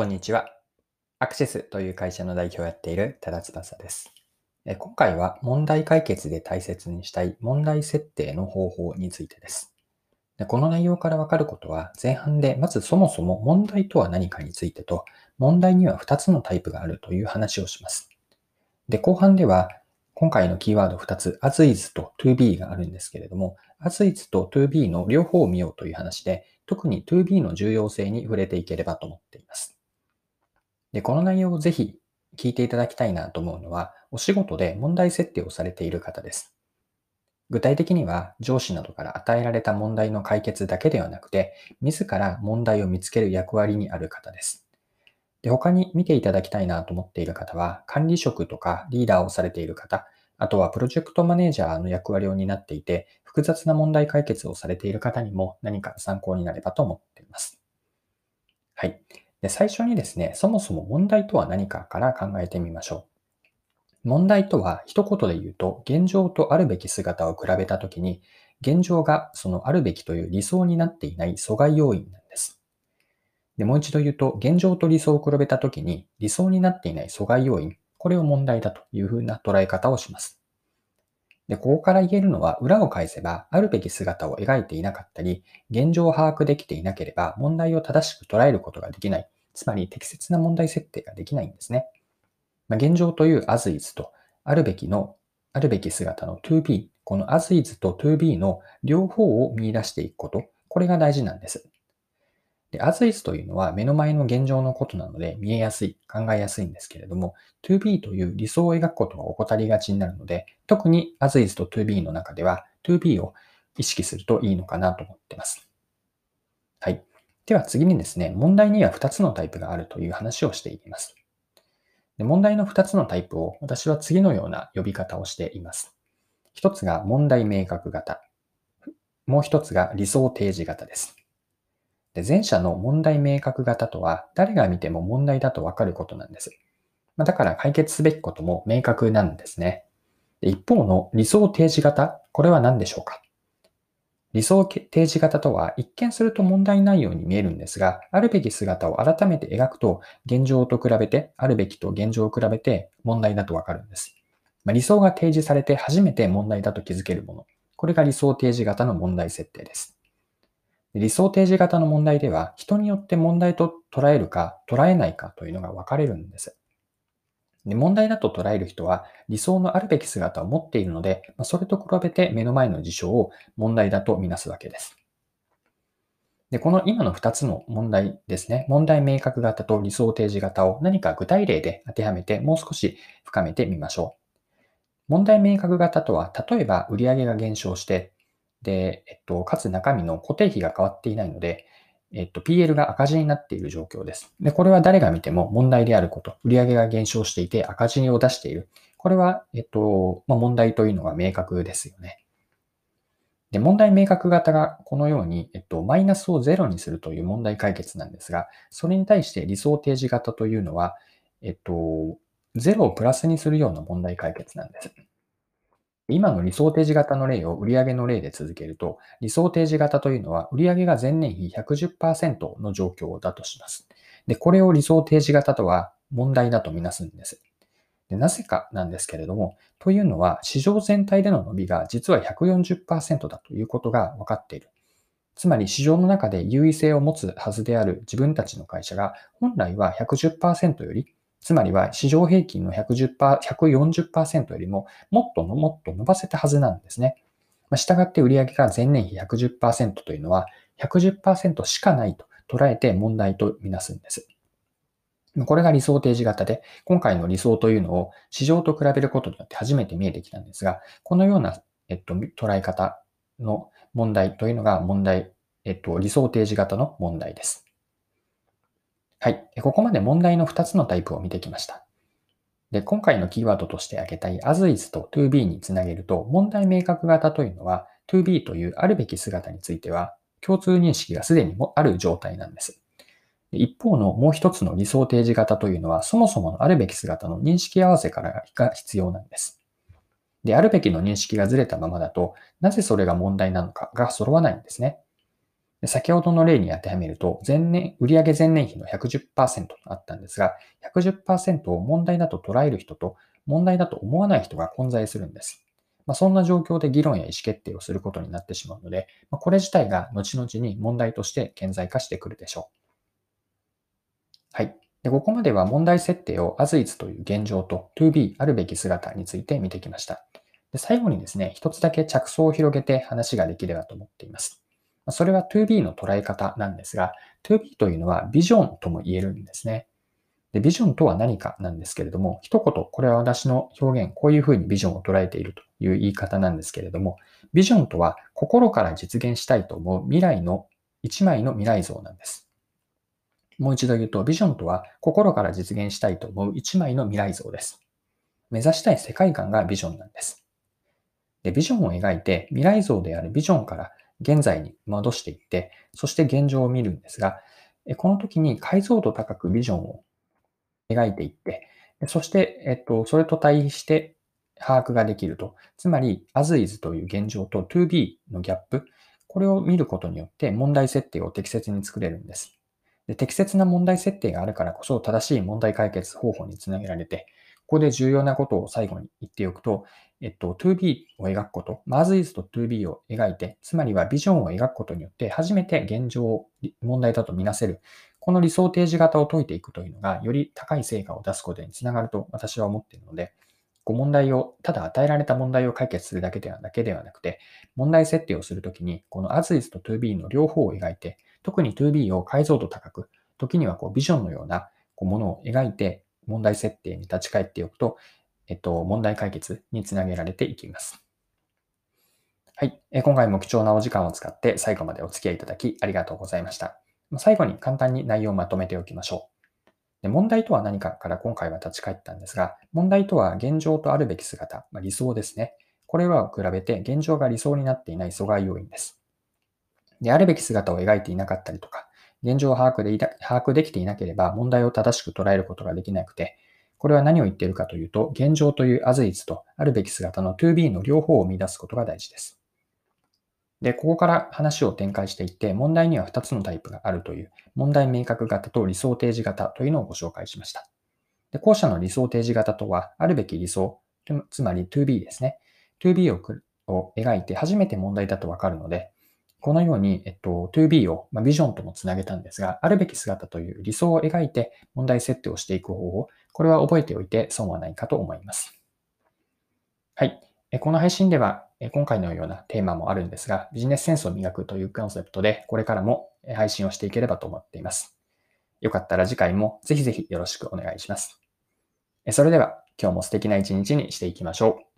こんにちは。アクセスという会社の代表をやっている多田翼です。今回は問題解決で大切にしたい問題設定の方法についてです。この内容からわかることは前半でまずそもそも問題とは何かについてと問題には2つのタイプがあるという話をします。で、後半では今回のキーワード2つ as is と to be があるんですけれども as is と to be の両方を見ようという話で特に to be の重要性に触れていければと思っています。で、この内容をぜひ聞いていただきたいなと思うのは、お仕事で問題設定をされている方です。具体的には上司などから与えられた問題の解決だけではなくて、自ら問題を見つける役割にある方です。で他に見ていただきたいなと思っている方は、管理職とかリーダーをされている方、あとはプロジェクトマネージャーの役割を担っていて、複雑な問題解決をされている方にも何か参考になればと思っています。はい。で最初にですね、そもそも問題とは何かから考えてみましょう。問題とは一言で言うと、現状とあるべき姿を比べたときに、現状がそのあるべきという理想になっていない阻害要因なんです。でもう一度言うと、現状と理想を比べたときに、理想になっていない阻害要因、これを問題だというふうな捉え方をします。で、ここから言えるのは、裏を返せば、あるべき姿を描いていなかったり、現状を把握できていなければ、問題を正しく捉えることができない。つまり、適切な問題設定ができないんですね。まあ、現状という as is と、あるべきの、あるべき姿の to be、この as is と to be の両方を見出していくこと、これが大事なんです。で、as is というのは目の前の現状のことなので見えやすい、考えやすいんですけれども、to be という理想を描くことが怠りがちになるので、特に as is と to be の中では to be を意識するといいのかなと思っています。はい。では次にですね、問題には2つのタイプがあるという話をしていきます。で問題の2つのタイプを私は次のような呼び方をしています。1つが問題明確型。もう1つが理想提示型です。で前者の問題明確型とは、誰が見ても問題だとわかることなんです。まだから解決すべきことも明確なんですね。で一方の理想提示型、これは何でしょうか？理想提示型とは一見すると問題ないように見えるんですが、あるべき姿を改めて描くと、現状と比べて、あるべきと現状を比べて問題だとわかるんです。まあ、理想が提示されて初めて問題だと気づけるもの。これが理想提示型の問題設定です。理想提示型の問題では、人によって問題と捉えるか捉えないかというのが分かれるんです。で問題だと捉える人は理想のあるべき姿を持っているので、それと比べて目の前の事象を問題だとみなすわけです。で、この今の2つの問題ですね。問題明確型と理想提示型を何か具体例で当てはめてもう少し深めてみましょう。問題明確型とは、例えば売上が減少してで、えっと、かつ中身の固定費が変わっていないので、えっと、PL が赤字になっている状況です。で、これは誰が見ても問題であること、売上が減少していて赤字を出している。これは、えっと、まあ、問題というのが明確ですよね。で、問題明確型がこのように、えっと、マイナスをゼロにするという問題解決なんですが、それに対して理想提示型というのは、えっと、ゼロをプラスにするような問題解決なんです。今の理想提示型の例を売上の例で続けると、理想提示型というのは売上が前年比110%の状況だとします。で、これを理想提示型とは問題だとみなすんです。でなぜかなんですけれども、というのは市場全体での伸びが実は140%だということが分かっている。つまり市場の中で優位性を持つはずである自分たちの会社が本来は110%よりつまりは市場平均の110%、140%よりももっとのもっと伸ばせたはずなんですね。まあ、従って売上が前年比110%というのは110%しかないと捉えて問題とみなすんです。これが理想提示型で、今回の理想というのを市場と比べることによって初めて見えてきたんですが、このような、えっと、捉え方の問題というのが問題、えっと、理想提示型の問題です。はい。ここまで問題の2つのタイプを見てきました。で、今回のキーワードとして挙げたい as is と to be につなげると、問題明確型というのは to be というあるべき姿については、共通認識がすでにもある状態なんです。一方のもう一つの理想提示型というのは、そもそものあるべき姿の認識合わせからが必要なんです。で、あるべきの認識がずれたままだと、なぜそれが問題なのかが揃わないんですね。先ほどの例に当てはめると、前年、売上前年比の110%とあったんですが、110%を問題だと捉える人と、問題だと思わない人が混在するんです。まあ、そんな状況で議論や意思決定をすることになってしまうので、まあ、これ自体が後々に問題として顕在化してくるでしょう。はい。でここまでは問題設定を as is という現状と to be あるべき姿について見てきました。で最後にですね、一つだけ着想を広げて話ができればと思っています。それは to be の捉え方なんですが、to be というのはビジョンとも言えるんですね。で、ビジョンとは何かなんですけれども、一言、これは私の表現、こういうふうにビジョンを捉えているという言い方なんですけれども、ビジョンとは心から実現したいと思う未来の一枚の未来像なんです。もう一度言うと、ビジョンとは心から実現したいと思う一枚の未来像です。目指したい世界観がビジョンなんです。で、ビジョンを描いて未来像であるビジョンから現在に戻していって、そして現状を見るんですが、この時に解像度高くビジョンを描いていって、そして、えっと、それと対比して把握ができると。つまり、as is という現状と to be のギャップ、これを見ることによって問題設定を適切に作れるんです。で適切な問題設定があるからこそ正しい問題解決方法につなげられて、ここで重要なことを最後に言っておくと、えっと、to be を描くこと、まず is と to be を描いて、つまりはビジョンを描くことによって、初めて現状を問題だとみなせる、この理想提示型を解いていくというのが、より高い成果を出すことにつながると私は思っているので、こう問題を、ただ与えられた問題を解決するだけではだけではなくて、問題設定をするときに、この as is と to be の両方を描いて、特に to be を解像度高く、時にはこうビジョンのようなこうものを描いて、問題設定に立ち返っておくと、えっと、問題解決につなげられていきます。はい。今回も貴重なお時間を使って最後までお付き合いいただきありがとうございました。最後に簡単に内容をまとめておきましょう。で問題とは何かから今回は立ち返ったんですが、問題とは現状とあるべき姿、まあ、理想ですね。これは比べて現状が理想になっていない阻害要因です。で、あるべき姿を描いていなかったりとか、現状を把握で把握できていなければ問題を正しく捉えることができなくて、これは何を言っているかというと、現状という as is とあるべき姿の to be の両方を見出すことが大事です。で、ここから話を展開していって、問題には2つのタイプがあるという、問題明確型と理想提示型というのをご紹介しました。で後者の理想提示型とは、あるべき理想、つまり to be ですね。to be をを描いて初めて問題だとわかるので、このように、えっと、2B を、まあ、ビジョンともつなげたんですが、あるべき姿という理想を描いて問題設定をしていく方法、これは覚えておいて損はないかと思います。はい。この配信では、今回のようなテーマもあるんですが、ビジネスセンスを磨くというコンセプトで、これからも配信をしていければと思っています。よかったら次回もぜひぜひよろしくお願いします。それでは、今日も素敵な一日にしていきましょう。